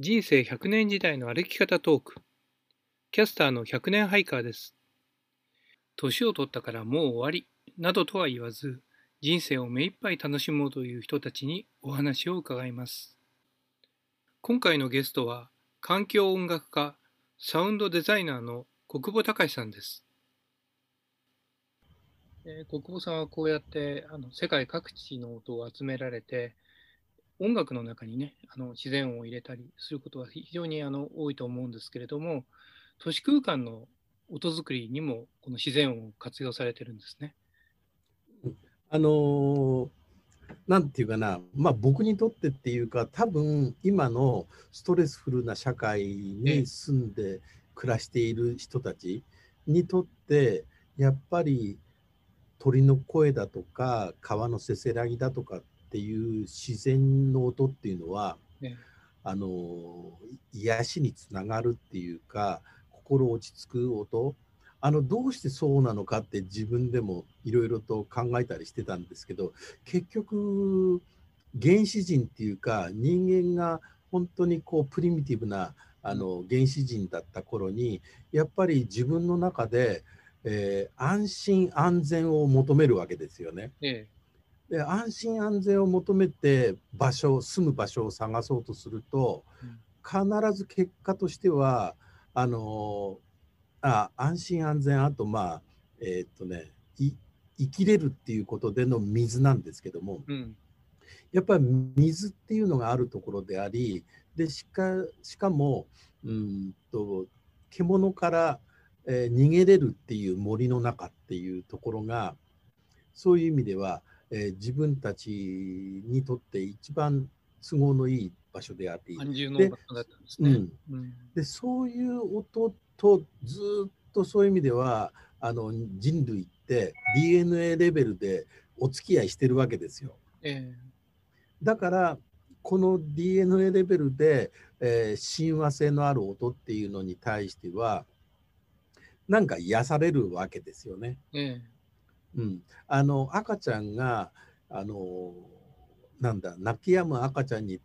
人生100年時代の歩き方トーク。キャスターの100年ハイカーです。年を取ったからもう終わり、などとは言わず、人生を目いっぱい楽しもうという人たちにお話を伺います。今回のゲストは、環境音楽家、サウンドデザイナーの国保隆さんです。えー、国保さんはこうやってあの世界各地の音を集められて、音楽の中にね、あの自然音を入れたりすることは非常にあの多いと思うんですけれども、都市空間の音作りにもこの自然音を活用されてるんですね。あのー、なんていうかな、まあ、僕にとってっていうか、多分今のストレスフルな社会に住んで暮らしている人たちにとって、やっぱり鳥の声だとか、川のせせらぎだとかっていう自然の音っていうのは、ね、あの癒しにつながるっていうか心落ち着く音。あのどうしてそうなのかって自分でもいろいろと考えたりしてたんですけど結局原始人っていうか人間が本当にこうプリミティブなあの原始人だった頃にやっぱり自分の中で、えー、安心安全を求めるわけですよね。ええで安心安全を求めて場所住む場所を探そうとすると、必ず結果としてはあのあ安心安全あとまあえー、っとね生きれるっていうことでの水なんですけども、うん、やっぱり水っていうのがあるところでありでしかしかもうんと獣から、えー、逃げれるっていう森の中っていうところがそういう意味ではえー、自分たちにとって一番都合のいい場所であり、ででそういう音とずっとそういう意味ではあの人類って DNA レベルでお付き合いしてるわけですよ。えー、だからこの DNA レベルで、えー、親和性のある音っていうのに対してはなんか癒されるわけですよね。えーうん、あの赤ちゃんがあのなんだ泣き止む赤ちゃんに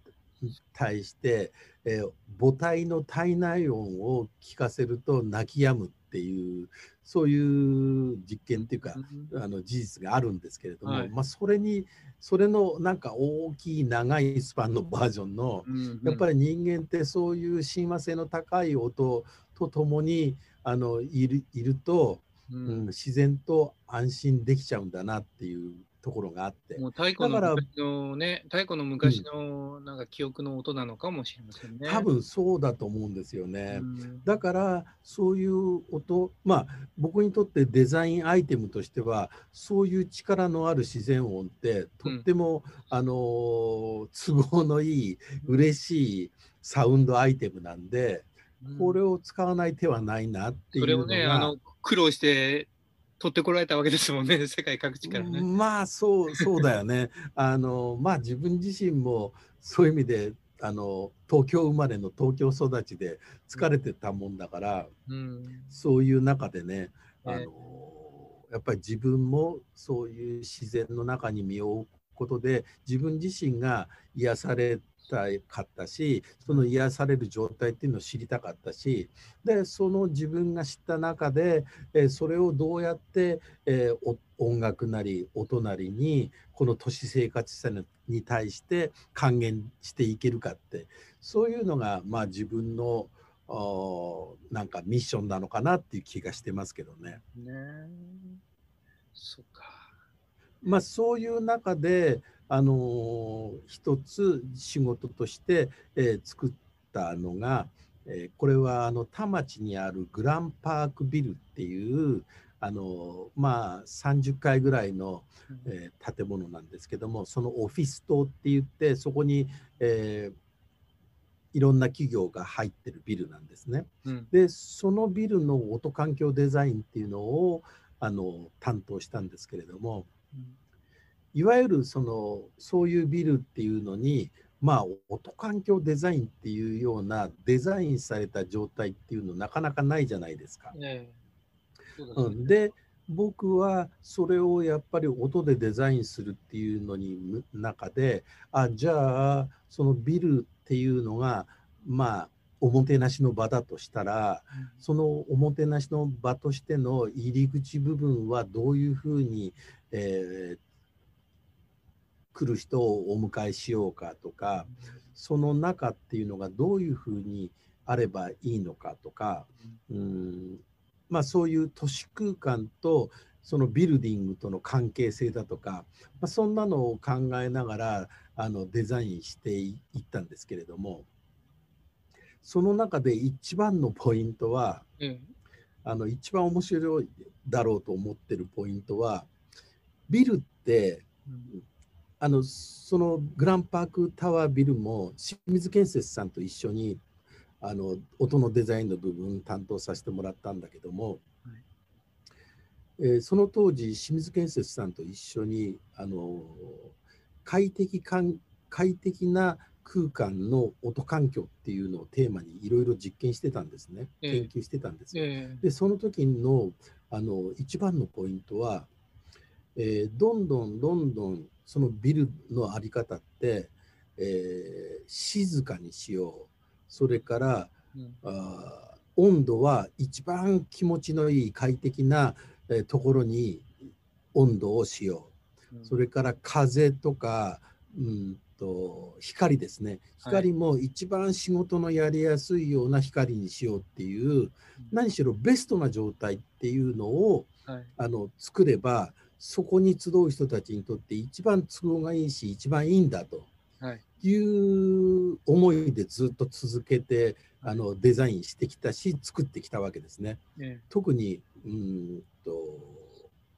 対して、えー、母体の体内音を聞かせると泣き止むっていうそういう実験っていうか、うん、あの事実があるんですけれども、はい、まあ、それにそれのなんか大きい長いスパンのバージョンの、うんうん、やっぱり人間ってそういう親和性の高い音とともにあのいるいるとうん、自然と安心できちゃうんだなっていうところがあって。もう太古の昔のね、太古の昔のなんか記憶の音なのかもしれませんね。多分そうだと思うんですよね。うん、だからそういう音、まあ僕にとってデザインアイテムとしては、そういう力のある自然音ってとっても、うん、あの都合のいい嬉しいサウンドアイテムなんで、これを使わない手はないなっていうのが。それをね、あの苦労して取ってこられたわけですもんね、世界各地からね。まあそうそうだよね。あのまあ自分自身もそういう意味であの東京生まれの東京育ちで疲れてたもんだから、うん、そういう中でね、あの、やっぱり自分もそういう自然の中に身を置くことで自分自身が癒されたかったしその癒される状態っていうのを知りたかったしでその自分が知った中で、えそれをどうやって、え音楽なり音なりにこの都市生活者に対して還元していけるかってそういうのがまあ自分のなんかミッションなのかなっていう気がしてますけどね。ねそっか。まあそういう中であの一つ仕事として、えー、作ったのが、えー、これはあの田町にあるグランパークビルっていうあのまあ30階ぐらいの、えー、建物なんですけどもそのオフィス棟って言ってそこに、えー、いろんな企業が入ってるビルなんですね。うん、でそのビルの音環境デザインっていうのをあの担当したんですけれども、うんいわゆるそのそういうビルっていうのにまあ音環境デザインっていうようなデザインされた状態っていうのなかなかないじゃないですか。ねうん、で僕はそれをやっぱり音でデザインするっていうのに中であじゃあそのビルっていうのがまあおもてなしの場だとしたらそのおもてなしの場としての入り口部分はどういうふうに、えー、来る人をお迎えしようかとかその中っていうのがどういうふうにあればいいのかとかうんまあそういう都市空間とそのビルディングとの関係性だとか、まあ、そんなのを考えながらあのデザインしていったんですけれどもその中で一番のポイントは、うん、あの一番面白いだろうと思ってるポイントはビルって、うん、あのそのグランパークタワービルも清水建設さんと一緒にあの音のデザインの部分担当させてもらったんだけども、えー、その当時清水建設さんと一緒にあの快適感快適な空間の音環境っていうのをテーマにいろいろ実験してたんですね、研究してたんですよ。えー、でその時のあの一番のポイントは、えー、どんどんどんどんそのビルの在り方って、えー、静かにしよう。それから、うん、あ温度は一番気持ちのいい快適な、えー、ところに温度をしよう、うん、それから風とか、うんと光ですね。光も一番仕事のやりやすいような光にしようっていう、はい、何しろベストな状態っていうのを、はい、あの作ればそこに集う人たちにとって一番都合がいいし一番いいんだという思いでずっと続けてあのデザインしてきたし作ってきたわけですね。特にうんと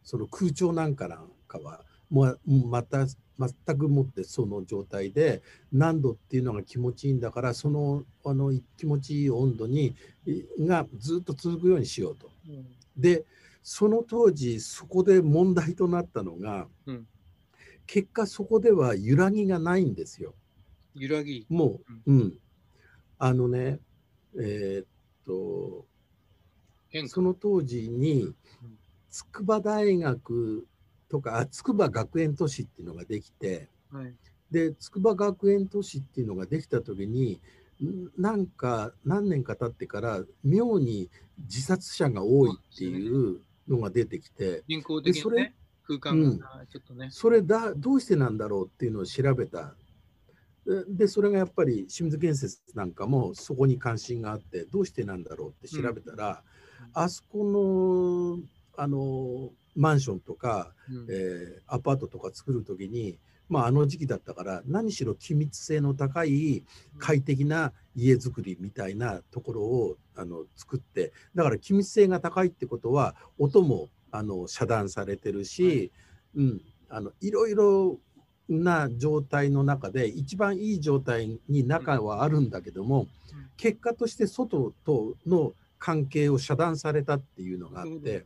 その空調なんかなんかはもうまた全くもってその状態で何度っていうのが気持ちいいんだからそのあの気持ちいい温度にがずっと続くようにしようと。うん、でその当時そこで問題となったのが、うん、結果そこでは揺らぎがないんですよ。揺らぎ。もう、うん、うん、あのねえー、っとその当時に筑波大学とか筑波学園都市っていうのができて、はい、で筑波学園都市っていうのができた時になんか何年か経ってから妙に自殺者が多いっていうのが出てきて、人工的な、ね、空間がちょっとね、うん、それだどうしてなんだろうっていうのを調べた。でそれがやっぱり清水建設なんかもそこに関心があってどうしてなんだろうって調べたら、うん、あそこのあのマンションとか、うん、えー、アパートとか作る時に、まあ、あの時期だったから何しろ機密性の高い快適な家づくりみたいなところをあの作ってだから機密性が高いってことは音もあの遮断されてるし、はい、うん、あのいろいろな状態の中で一番いい状態に中はあるんだけども、うん、結果として外との関係を遮断されたっていうのがあって。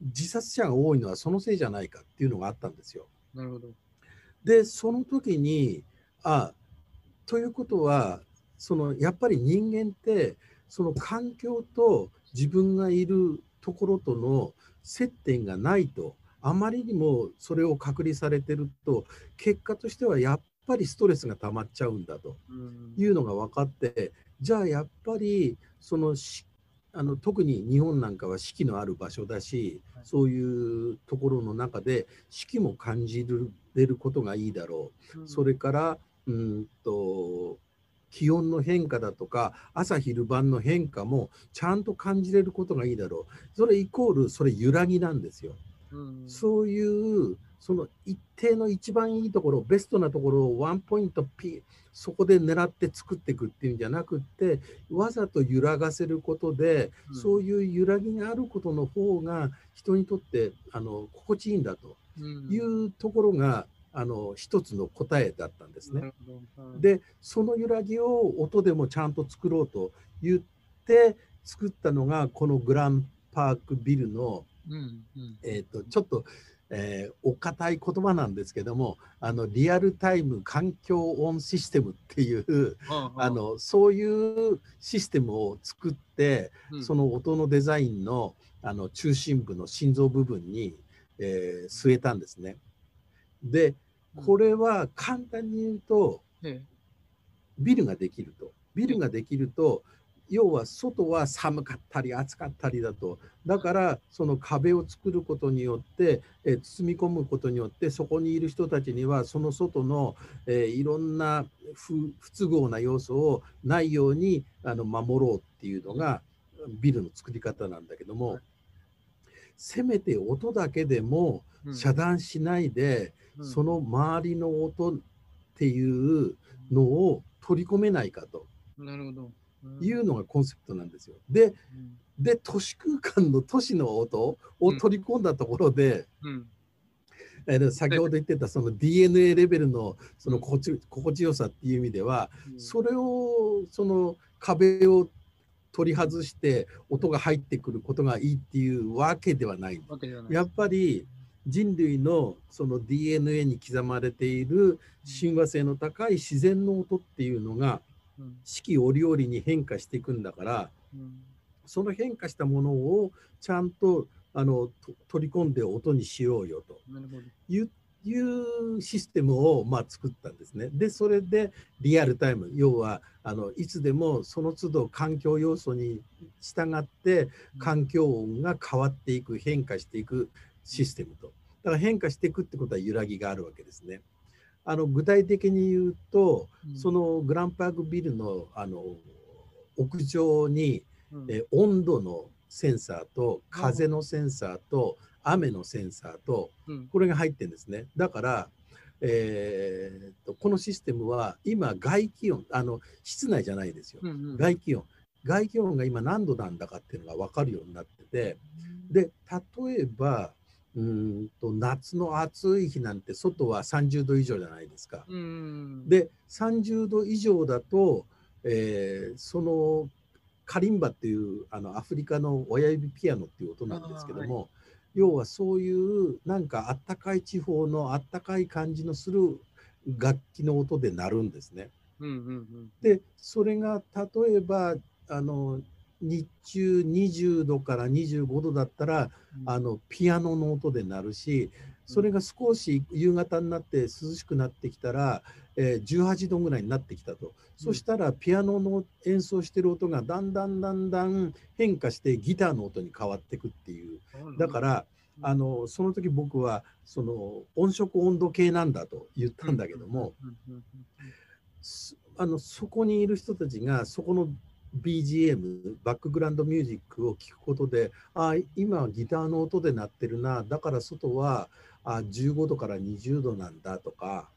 自殺者が多いのはそのせいじゃないかっていうのがあったんですよ。なるほどでその時にあということはそのやっぱり人間ってその環境と自分がいるところとの接点がないとあまりにもそれを隔離されてると結果としてはやっぱりストレスが溜まっちゃうんだというのが分かってじゃあやっぱりそのあの特に日本なんかは四季のある場所だし、そういうところの中で四季も感じれることがいいだろう、うん、それからうんと気温の変化だとか朝昼晩の変化もちゃんと感じれることがいいだろう。それイコールそれ揺らぎなんですよ。うん、そういうその一定の一番いいところベストなところをワンポイントピそこで狙って作っていくっていうんじゃなくってわざと揺らがせることで、うん、そういう揺らぎがあることの方が人にとってあの心地いいんだというところが、うん、あの一つの答えだったんですね。でその揺らぎを音でもちゃんと作ろうと言って作ったのがこのグランパークビルの、うんうん、えーとちょっとえー、お堅い言葉なんですけどもあのリアルタイム環境音システムっていう、あのそういうシステムを作って、うん、その音のデザインのあの中心部の心臓部分に、えー、据えたんですね。でこれは簡単に言うと、ビルができると。ビビルができると要は外は寒かったり暑かったりだとだからその壁を作ることによってえ包み込むことによってそこにいる人たちにはその外のえいろんな不都合な要素をないようにあの守ろうっていうのがビルの作り方なんだけども、せめて音だけでも遮断しないで、その周りの音っていうのを取り込めないかと。なるほど。いうのがコンセプトなんですよ。で、で都市空間の都市の音を取り込んだところで、うん。えー、先ほど言ってたその DNA レベルのその心地心地よさっていう意味では、それをその壁を取り外して音が入ってくることがいいっていうわけではない。やっぱり人類のその DNA に刻まれている親和性の高い自然の音っていうのが四季折々に変化していくんだから、その変化したものをちゃんとあの取り込んで音にしようよといういうシステムをまあ作ったんですね。でそれでリアルタイム要はあのいつでもその都度環境要素に従って環境音が変わっていく変化していくシステムと。だから変化していくってことは揺らぎがあるわけですね。あの具体的に言うと、うん、そのグランパークビルのあの屋上に、うん、え温度のセンサーと風のセンサーと雨のセンサーと、これが入ってるんですね。だから、えー、とこのシステムは今外気温あの室内じゃないですよ、うんうん、外気温。外気温が今何度なんだかっていうのが分かるようになってて。で例えばうんと夏の暑い日なんて外は30度以上じゃないですか。で30度以上だと、えー、そのカリンバっていうあのアフリカの親指ピアノっていう音なんですけども、はい、要はそういうなんかあったかい地方のあったかい感じのする楽器の音で鳴るんですね。でそれが例えばあの日中20度から25度だったら、うん、あのピアノの音で鳴るしそれが少し夕方になって涼しくなってきたら、えー、18度ぐらいになってきたと、うん、そしたらピアノの演奏してる音がだんだんだんだん変化してギターの音に変わっていくっていう。だ。からあのその時僕はその音色温度計なんだと言ったんだけどもあのそこにいる人たちがそこの BGM バックグラウンドミュージックを聴くことであ今ギターの音で鳴ってるなだから外はあ15度から20度なんだとか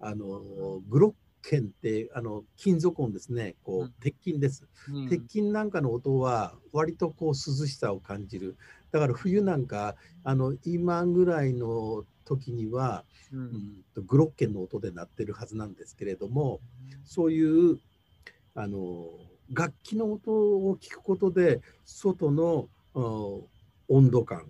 あのグロッケンってあの金属音ですね。こう鉄筋です、うん、鉄筋なんかの音は割とこう涼しさを感じる。だから冬なんかあの今ぐらいの時には、うん、うんグロッケンの音で鳴ってるはずなんですけれども、うん、そういうあの楽器の音を聞くことで外の温度感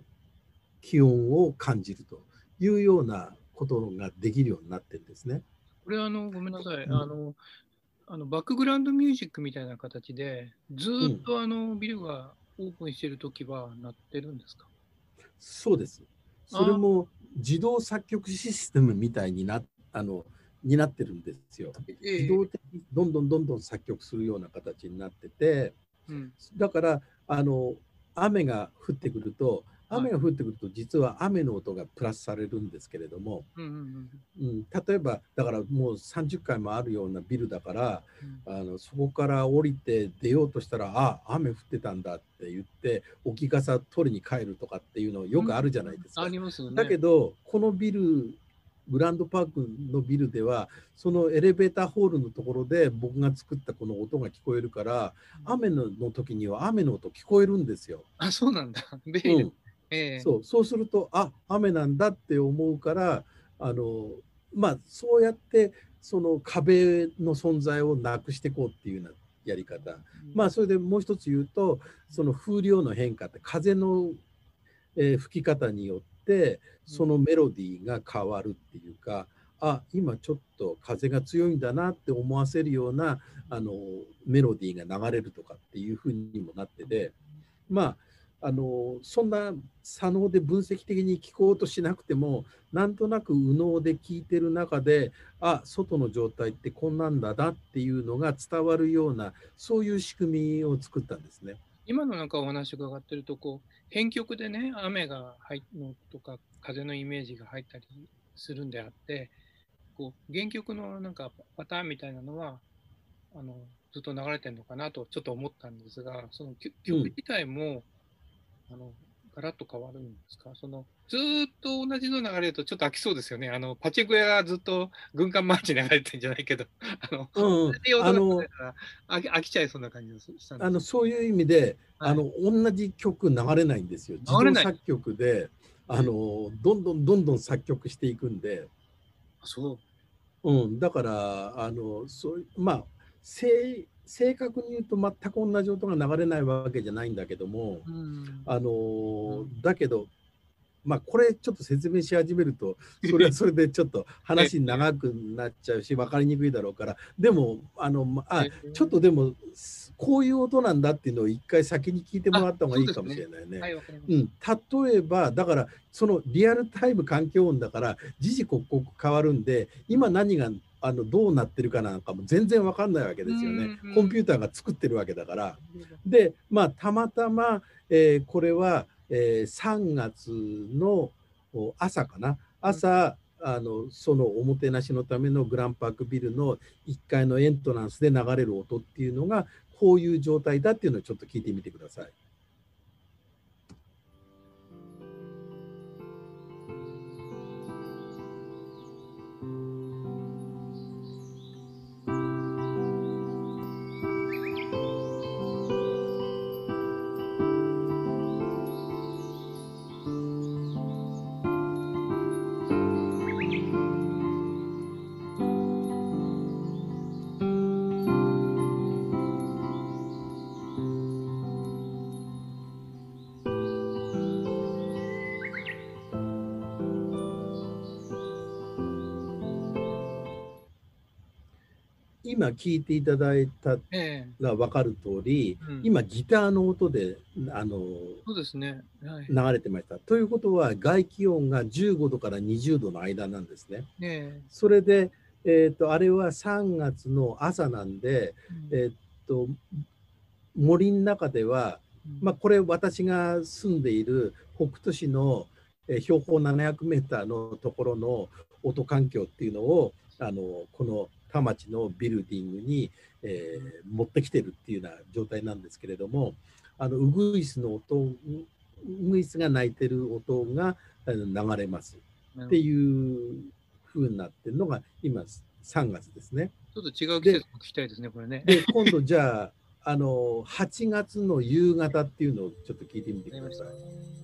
気温を感じるというようなことができるようになってるんですね。これあのごめんなさい、うん、あのあのバックグラウンドミュージックみたいな形でずっとあのビルがオープンしてる時はなってるんですか、うん、そうです。それも自動作曲システムみたいになあのになってるんですよ。自動的にどんどんどんどん作曲するような形になってて、うん、だからあの雨が降ってくると雨が降ってくると実は雨の音がプラスされるんですけれども、うん、うん、例えばだからもう30回もあるようなビルだから、うん、あのそこから降りて出ようとしたらあ雨降ってたんだって言って置き傘取りに帰るとかっていうのよくあるじゃないですか。うん。すね、だけどこのビルグランドパークのビルではそのエレベーターホールのところで僕が作ったこの音が聞こえるから雨の時には雨の音聞こえるんですよ。あそうなんだ。うん。えー、そう。そうするとあ雨なんだって思うからあのまあそうやってその壁の存在をなくしていこうっていうようなやり方、うん、まあそれでもう一つ言うとその風量の変化って風の、えー、吹き方によってってそのメロディーが変わるっていうか、あ今ちょっと風が強いんだなって思わせるようなあのメロディーが流れるとかっていうふうにもなっててまああのそんな左脳で分析的に聞こうとしなくてもなんとなく右脳で聞いてる中であ外の状態ってこんなんだなっていうのが伝わるようなそういう仕組みを作ったんですね。今のなんかお話伺ってるとこう編曲でね雨が入のとか風のイメージが入ったりするんであってこう原曲のなんかパターンみたいなのはあのずっと流れてるのかなとちょっと思ったんですがその曲自体も、あの、ガラッと変わるんですか？その、ずっと同じの流れるとちょっと飽きそうですよね。あの、パチンコ屋がずっと軍艦マーチ流れてるんじゃないけど、あの、うん、あの飽きちゃいそうな感じがしたあのそういう意味で、はい、あの、同じ曲流れないんですよ。自動作曲で、あの、どんどんどんどん作曲していくんで。そう。うん、だから、あの、そう、まあ、正正確に言うと全く同じ音が流れないわけじゃないんだけども、うん、あのだけどまあこれちょっと説明し始めるとそれは それでちょっと話長くなっちゃうし分かりにくいだろうから。でもあのあちょっとでもこういう音なんだっていうのを一回先に聞いてもらった方がいいかもしれないね。ねはい、うん、例えばだからそのリアルタイム環境音だから時々刻々変わるんで今何があのどうなってるかなんかも全然わかんないわけですよね、うんうん、コンピューターが作ってるわけだから。でまあたまたま、えー、これは、えー、3月の朝かな。朝、うん、あのそのおもてなしのためのグランパークビルの1階のエントランスで流れる音っていうのがこういう状態だっていうのをちょっと聞いてみてください。今聞いていただいたが分かる通り、えーうん、今ギターの音であのそうですね、はい、流れてました。ということは外気温が15度から20度の間なんですね。えー、それで、えーと、あれは3月の朝なんで、うん、えーと、森の中では、まあ、これ私が住んでいる北斗市の標高700メーターのところの音環境っていうのをあのこの田町のビルディングに、えー、持ってきてるっていうような状態なんですけれどもあのウグイスの音ウグイスが鳴いてる音が流れますっていうふうになってるのが今3月ですね。ちょっと違う季節も聞きたいですねこれね。で今度じゃああの8月の夕方っていうのをちょっと聞いてみてください。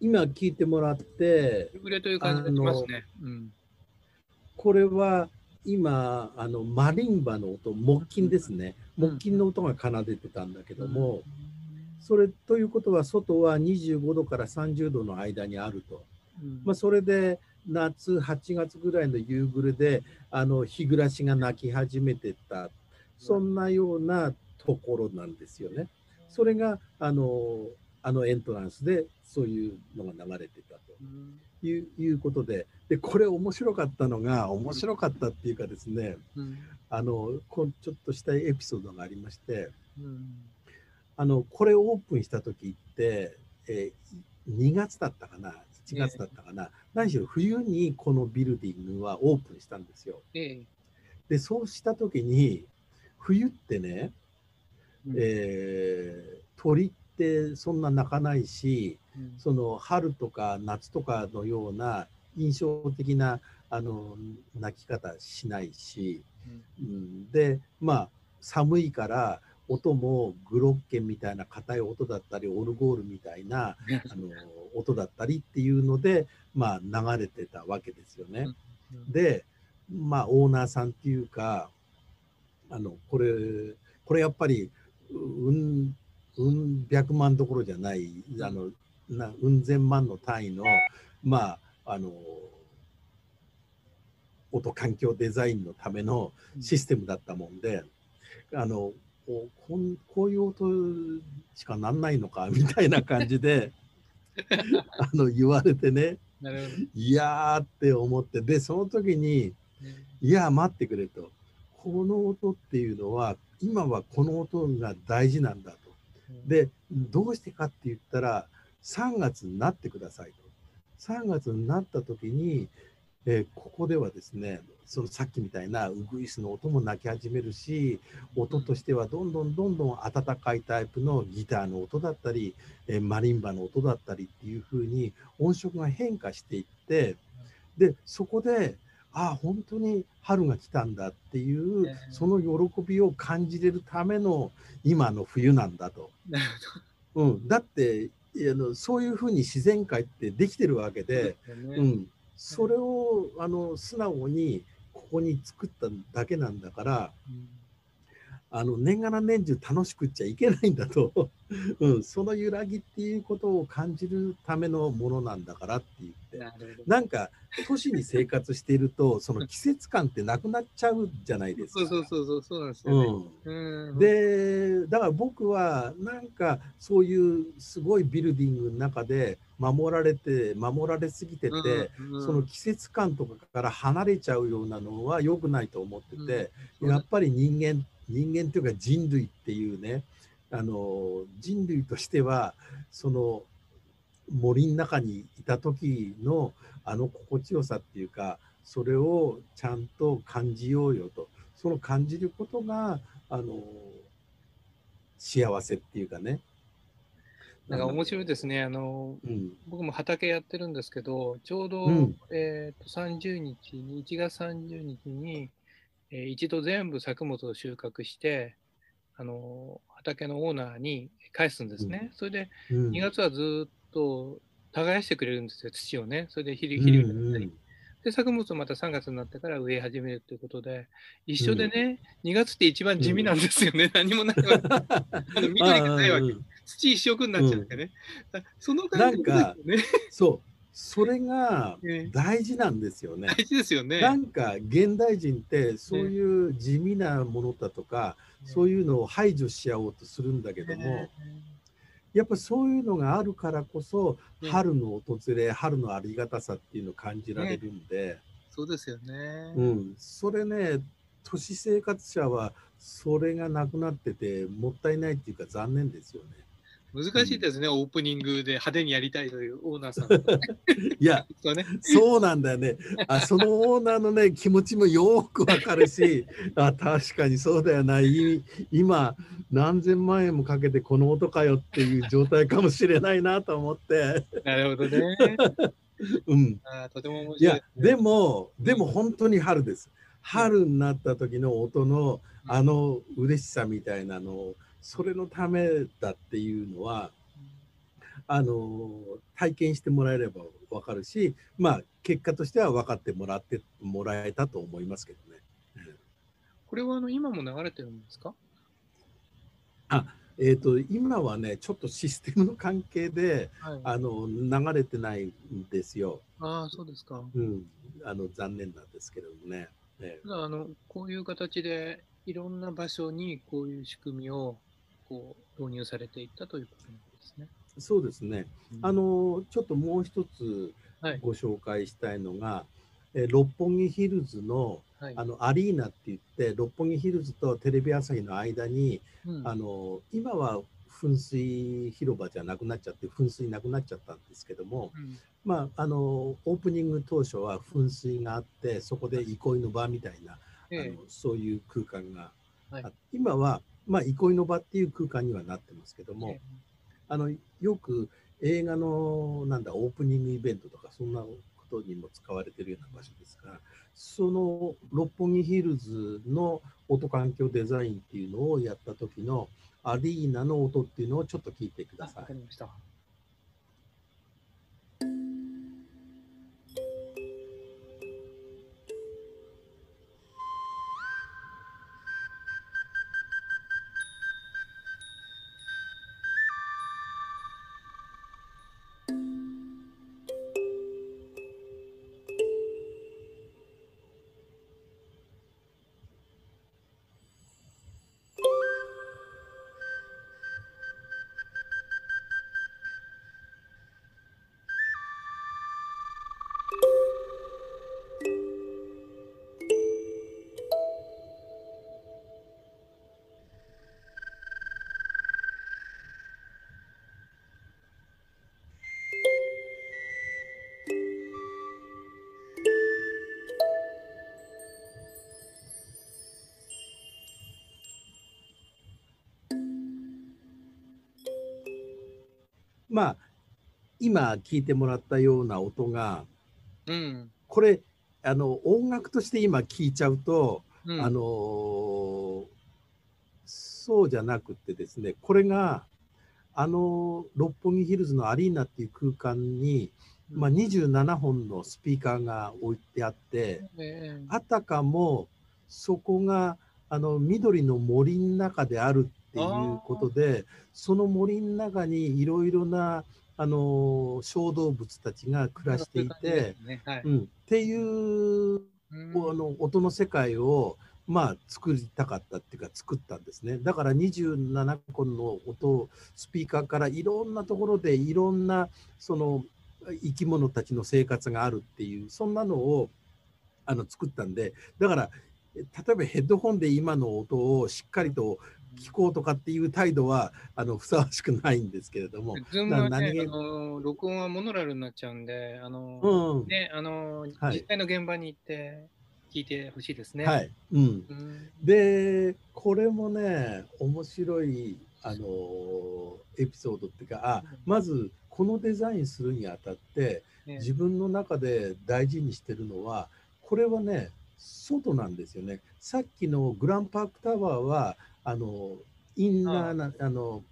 今聞いてもらって、という感じがしますね。うん、これは今あのマリンバの音木琴ですね、木琴の音が奏でてたんだけども、うん、それということは外は25度から30度の間にあると、うん、まあ、それで夏8月ぐらいの夕暮れであの日暮らしが鳴き始めてた。そんなようなところなんですよね。それがあのあのエントランスでそういうのが流れてたと。いう,、いうことで。でこれ面白かったのが面白かったっていうかですね、うん、あのこちょっとしたエピソードがありまして、うん、あのこれオープンした時って、えー、2月だったかな？1月だったかな、えー、何しろ冬にこのビルディングはオープンしたんですよ。えー、でそうした時に冬ってね、うん、えー、鳥ってそんな鳴かないし、うん、その春とか夏とかのような印象的なあの泣き方しないし、うん、でまあ寒いから音もグロッケンみたいな硬い音だったりオルゴールみたいな あの音だったりっていうので、まあ、流れてたわけですよね。でまあオーナーさんっていうかあのこれこれやっぱりうんうん百万どころじゃないあのなうん千万の単位のまああの音環境デザインのためのシステムだったもんで、あのこんこういう音しかなんないのか みたいな感じで あの言われてね。いやーって思ってでその時にいや待ってくれと。この音っていうのは今はこの音が大事なんだと。でどうしてかって言ったら3月になってくださいと。3月になった時に、えー、ここではですねそのさっきみたいなウグイスの音も鳴き始めるし音としてはどんどんどんどん温かいタイプのギターの音だったり、えー、マリンバの音だったりっていう風に音色が変化していってでそこでああ本当に春が来たんだっていうその喜びを感じれるための今の冬なんだと。うん、だってあのそういうふうに自然界ってできてるわけで、うん、それをあの素直にここに作っただけなんだから、あの年がら年中楽しくっちゃいけないんだと、うん、その揺らぎっていうことを感じるためのものなんだからって言って。なんか都市に生活しているとその季節感ってなくなっちゃうじゃないですか。そうそうそうそうなんですよね。うん、でだから僕はなんかそういうすごいビルディングの中で守られて守られすぎてて、うんうん、その季節感とかから離れちゃうようなのは良くないと思ってて、うん、やっぱり人間人間というか人類っていうねあの人類としてはその森の中にいた時のあの心地よさっていうかそれをちゃんと感じようよと。その感じることがあの幸せっていうかね。なんか面白いですね。あの、うん、僕も畑やってるんですけど、ちょうど、うん、えー、と30日に、1月30日に、えー、一度全部作物を収穫して、あの畑のオーナーに返すんですね。うん、それで、2月はずっと耕してくれるんですよ、土をね。それで肥料肥料だったり。で、作物をまた3月になってから植え始めるということで、一緒でね、うん、2月って一番地味なんですよね。うん、何もないわけ。あの緑がないわけ。土一色になっちゃってね。うん、その感じですよね。そう。それが大事なんですよね。大事ですよね。なんか現代人ってそういう地味なものだとか、ね、そういうのを排除しちゃおうとするんだけども、ね、やっぱそういうのがあるからこそ、春の訪れ、春のありがたさっていうのを感じられるんで、そうですよね。うん、それね、都市生活者はそれがなくなってて、もったいないっていうか残念ですよね。難しいですね、うん、オープニングで派手にやりたいというオーナーさん。いや、ね、そうなんだよねあ。そのオーナーのね、気持ちもよくわかるし、あ確かにそうだよな。今、何千万円もかけてこの音かよっていう状態かもしれないなと思って。なるほどね。うん。あとても面白い、ね、いや、でも、でも本当に春です。春になった時の音のあの嬉しさみたいなのを、それのためだっていうのは、あの体験してもらえれば分かるし、まあ、結果としては分かってもらってもらえたと思いますけどね。これはあの今も流れてるんですか？あえーと、今はね、ちょっとシステムの関係で、はい、あの流れてないんですよ。ああ、そうですか。うん、あの残念なんですけれどもね。ねあのこういう形でいろんな場所にこういう仕組みをこう導入されていったということなんですね。そうですね。うん、あのちょっともう一つご紹介したいのが、はい、え六本木ヒルズのはい、あのアリーナって言って六本木ヒルズとテレビ朝日の間に、うん、あの今は噴水広場じゃなくなっちゃって噴水なくなっちゃったんですけども、うん、まああのオープニング当初は噴水があってそこで憩いの場みたいな、えあのそういう空間が、はい、今はまあ、憩いの場っていう空間にはなってますけども、あのよく映画のなんだオープニングイベントとかそんなこトにも使われてるような場所ですが、その六本木ヒルズの音環境デザインっていうのをやった時のアリーナの音っていうのをちょっと聞いてください。まあ今聞いてもらったような音がうん。これあの音楽として今聞いちゃうと、うん、あのーそうじゃなくてですねこれがあの六本木ヒルズのアリーナっていう空間に、まあ、27本のスピーカーが置いてあってえあたかもそこがあの緑の森の中であるっていうことでその森の中にいろいろなあの小動物たちが暮らしていて、ね。はい。うん、っていううん。あの音の世界をまあ作りたかったっていうか作ったんですね。だから27個の音をスピーカーからいろんなところでいろんなその生き物たちの生活があるっていうそんなのをあの作ったんでだから例えばヘッドホンで今の音をしっかりと聞こうとかっていう態度はあのふさわしくないんですけれども、ズームはね、あの録音はモノラルになっちゃうんで、あの、うん。ね、あの、はい。実際の現場に行って聞いてほしいですね。はい、うん、うん。でこれもね面白いあのエピソードっていうかあまずこのデザインするにあたってね。自分の中で大事にしてるのはこれはね外なんですよね。さっきのグランパークタワーはあのインナーなあの、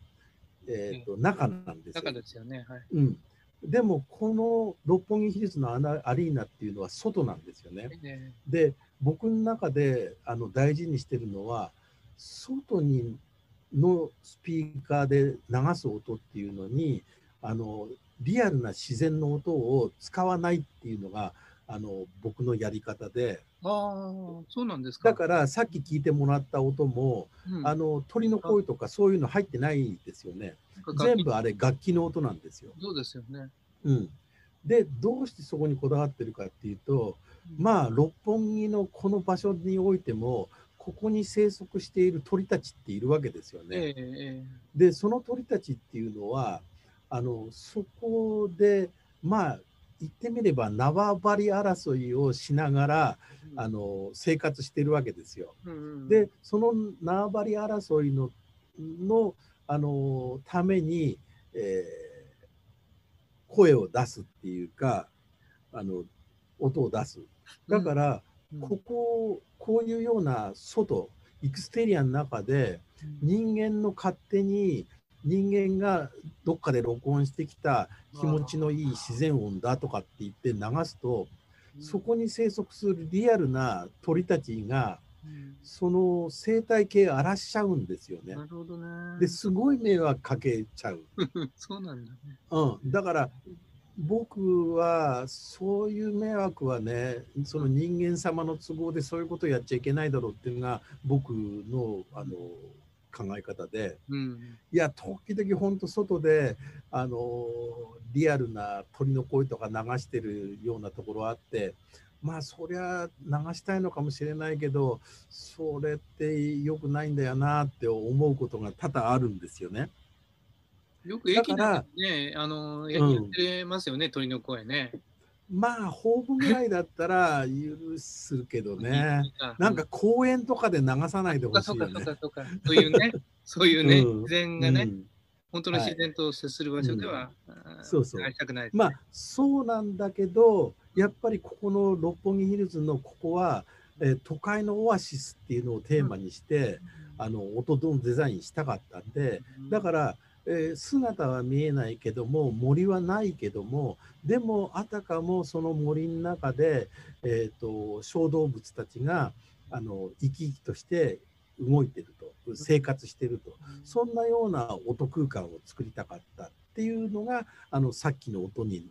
えーと中なんですよ中ですよね。はい。うん、でもこの六本木ヒルズのアナアリーナっていうのは外なんですよね。ねで僕の中であの大事にしてるのは外にのスピーカーで流す音っていうのにあのリアルな自然の音を使わないっていうのがあの僕のやり方でああ、そうなんですか。だからさっき聞いてもらった音も、うんあの鳥の声とかそういうの入ってないですよね全部あれ楽器の音なんですよ。そうですよね。うん、でどうしてそこにこだわってるかっていうとまあ六本木のこの場所においてもここに生息している鳥たちっているわけですよね。えええでその鳥たちっていうのはあのそこでまあ言ってみれば縄張り争いをしながらえあの生活してるわけですよ。うんうんでその縄張り争いののあのために、えー声を出すっていうかあの音を出す。だから、うん。こここういうような外エクステリアの中で人間の勝手に人間がどっかで録音してきた気持ちのいい自然音だとかって言って流すとそこに生息するリアルな鳥たちがうんその生態系を荒らしちゃうんですよねな。るほどね。ですごい迷惑かけちゃう。そうなんだね。うん、だから僕はそういう迷惑はねその人間様の都合でそういうことをやっちゃいけないだろうっていうのが僕のあの考え方でうん。いや時々本当外であのリアルな鳥の声とか流してるようなところあってまあそりゃ流したいのかもしれないけどそれって良くないんだよなって思うことが多々あるんですよね。よく駅なんかね、あの、やってますよね、鳥の声ね。まあホームぐらいだったら許すけどね。なんか公園とかで流さないでほしいよね。そうかそう。かそういうね、そういうね、うん。自然がね、うん。本当の自然と接する場所では、あーそうそう。やりたくないね、まあそうなんだけどやっぱりここの六本木ヒルズのここは、えー都会のオアシスっていうのをテーマにして、あの音のデザインしたかったんで、だから、えー姿は見えないけども森はないけどもでもあたかもその森の中で、えー、と小動物たちがあの生き生きとして動いてると生活してるとそんなような音空間を作りたかったっていうのがあのさっきの音に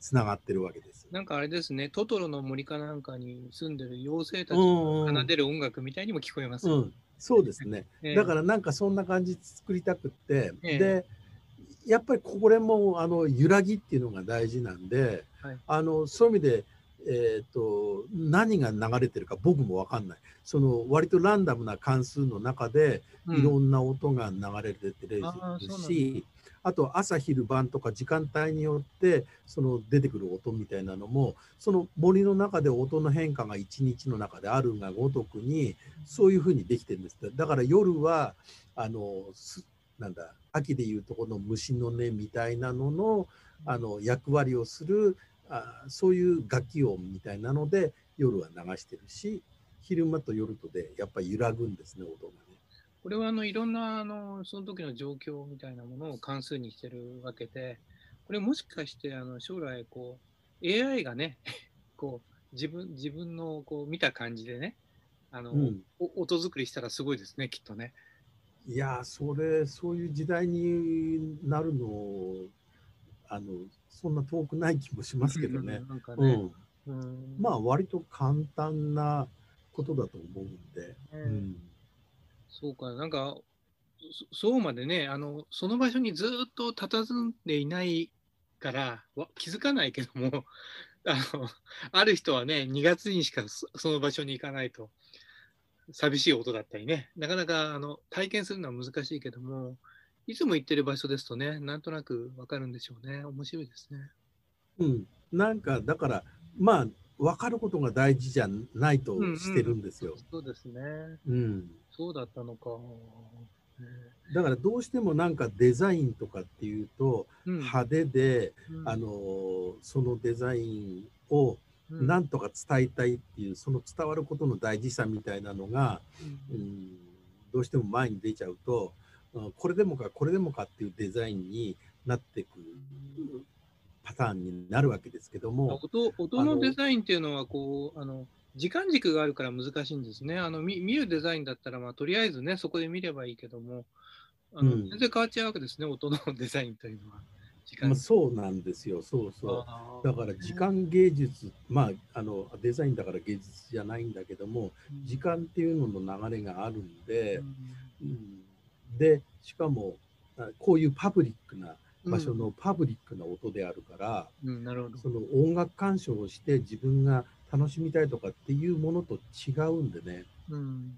つながってるわけです。なんかあれですね、トトロの森かなんかに住んでる妖精たちうんうんが奏でる音楽みたいにも聞こえますよ。うん、そうですね。ええ。だからなんかそんな感じ作りたくって、ええ。でやっぱりこれもあの揺らぎっていうのが大事なんで、はい。あのそういう意味で、えー、と何が流れてるか僕も分かんない。その割とランダムな関数の中でうん。いろんな音が流れてるあーそうなんあと朝昼晩とか時間帯によってその出てくる音みたいなのもその森の中で音の変化が一日の中であるがごとくにそういうふうにできてるんですだから夜はあのなんだ秋でいうとこの虫の音みたいなののあの役割をするあそういう楽器音みたいなので夜は流してるし昼間と夜とでやっぱり揺らぐんですね音が。これはあのいろんなあのその時の状況みたいなものを関数にしてるわけで、これもしかしてあの将来こう AI がね、こう自分自分のこう見た感じでね、あの、うんお音作りしたらすごいですね、きっとね。いやーそれそういう時代になるのあのそんな遠くない気もしますけどね。なんかね、うん、うんまあ割と簡単なことだと思うんで。ううんんそうか、なんか、そそうまでね、あの、その場所にずっと佇んでいないから、わ気づかないけども、あの、ある人はね、2月にしかそその場所に行かないと、寂しい音だったりね、なかなかあの体験するのは難しいけども、いつも行ってる場所ですとね、なんとなくわかるんでしょうね。面白いですね。うん、なんかだからまあ分かることが大事じゃないとしてるんですよ。そうですね。うんそうだったのか。ねだからどうしてもなんかデザインとかっていうとうん。派手で、うん。あのそのデザインをうん。なんとか伝えたいっていうその伝わることの大事さみたいなのが、うん。うん、どうしても前に出ちゃうとうんこれでもかこれでもかっていうデザインになってくパターンになるわけですけども、音のデザインっていうのはこうあの時間軸があるから難しいんですね。あの見見るデザインだったら、まあ、とりあえずねそこで見ればいいけどもあの、うん全然変わっちゃうわけですね 音のデザインというのは。時間まあ、そうなんですよそうそう。だから時間芸術、まあ、あのデザインだから芸術じゃないんだけども時間っていうのの流れがあるんで、うんでしかもあこういうパブリックな場所のパブリックな音であるから、うん、うんなるほど。その音楽鑑賞をして自分が楽しみたいとかっていうものと違うんでね。うん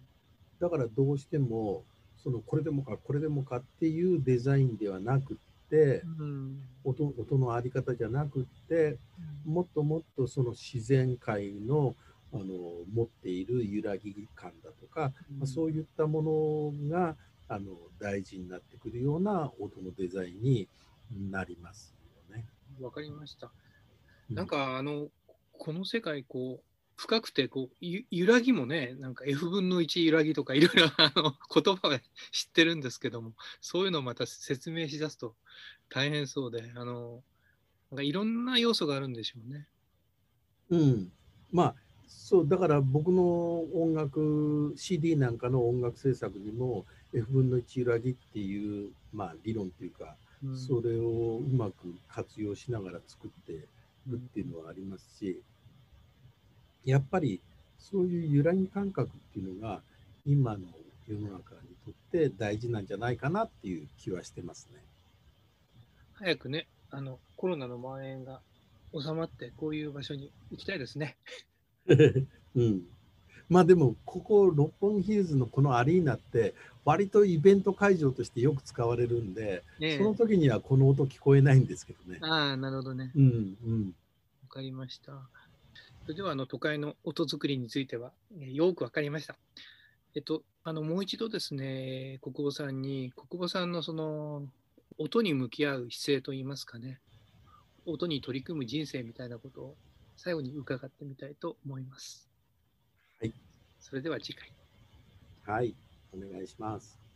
だからどうしてもそのこれでもかこれでもかっていうデザインではなくってうん。音音のあり方じゃなくってもっともっとその自然界のあの持っている揺らぎ感だとか、まあ、そういったものがあの大事になってくるような音のデザインになりますよね。わかりました。うなんかあのこの世界こう深くてこうゆ揺らぎもねなんか F 分の1揺らぎとかいろいろ あの言葉は知ってるんですけどもそういうのをまた説明しだすと大変そうであのなんかいろんな要素があるんでしょうね。うん、まあそうだから僕の音楽 CD なんかの音楽制作にも F 分の1揺らぎっていう、まあ、理論っていうか、うんそれをうまく活用しながら作っていくっていうのはありますし、やっぱりそういう揺らぎ感覚っていうのが今の世の中にとって大事なんじゃないかなっていう気はしてます早くねあのコロナの蔓延が収まってこういう場所に行きたいですね。ね。うん、まあでもここ六本木ヒルズのこのアリーナって割とイベント会場としてよく使われるんで、ねえその時にはこの音聞こえないんですけどね。ああなるほどね。うんうんわかりました。それではあの都会の音作りについては、えーよくわかりました。えっと、あのもう一度ですね、国母さんに、国母さんのその音に向き合う姿勢といいますかね、音に取り組む人生みたいなことを最後に伺ってみたいと思います。はい。それでは次回。はい、お願いします。